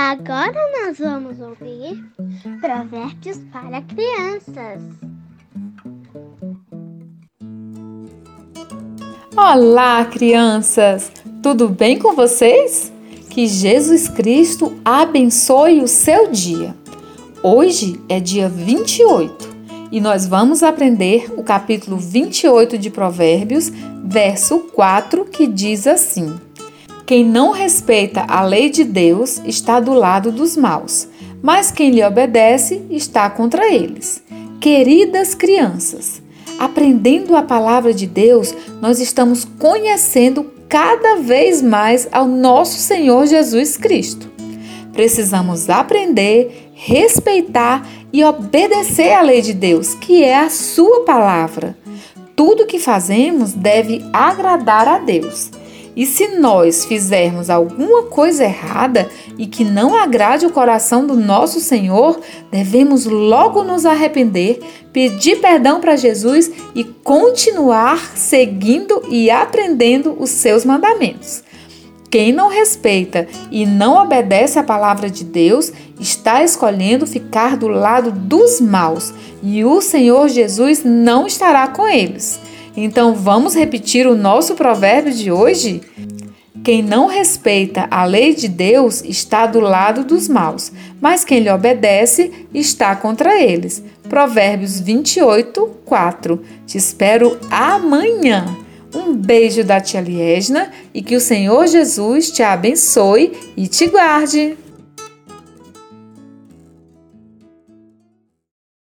Agora nós vamos ouvir Provérbios para Crianças. Olá, crianças! Tudo bem com vocês? Que Jesus Cristo abençoe o seu dia. Hoje é dia 28 e nós vamos aprender o capítulo 28 de Provérbios, verso 4, que diz assim: Quem não respeita a lei de Deus está do lado dos maus, mas quem lhe obedece está contra eles. Queridas crianças, aprendendo a palavra de Deus, nós estamos conhecendo cada vez mais ao nosso Senhor Jesus Cristo. Precisamos aprender, respeitar e obedecer à lei de Deus, que é a Sua palavra. Tudo que fazemos deve agradar a Deus. E se nós fizermos alguma coisa errada e que não agrade o coração do nosso Senhor, devemos logo nos arrepender, pedir perdão para Jesus e continuar seguindo e aprendendo os seus mandamentos. Quem não respeita e não obedece à palavra de Deus está escolhendo ficar do lado dos maus e o Senhor Jesus não estará com eles. Então vamos repetir o nosso provérbio de hoje? Quem não respeita a lei de Deus está do lado dos maus, mas quem lhe obedece está contra eles. Provérbios 28, 4. Te espero amanhã. Um beijo da tia Liesna e que o Senhor Jesus te abençoe e te guarde.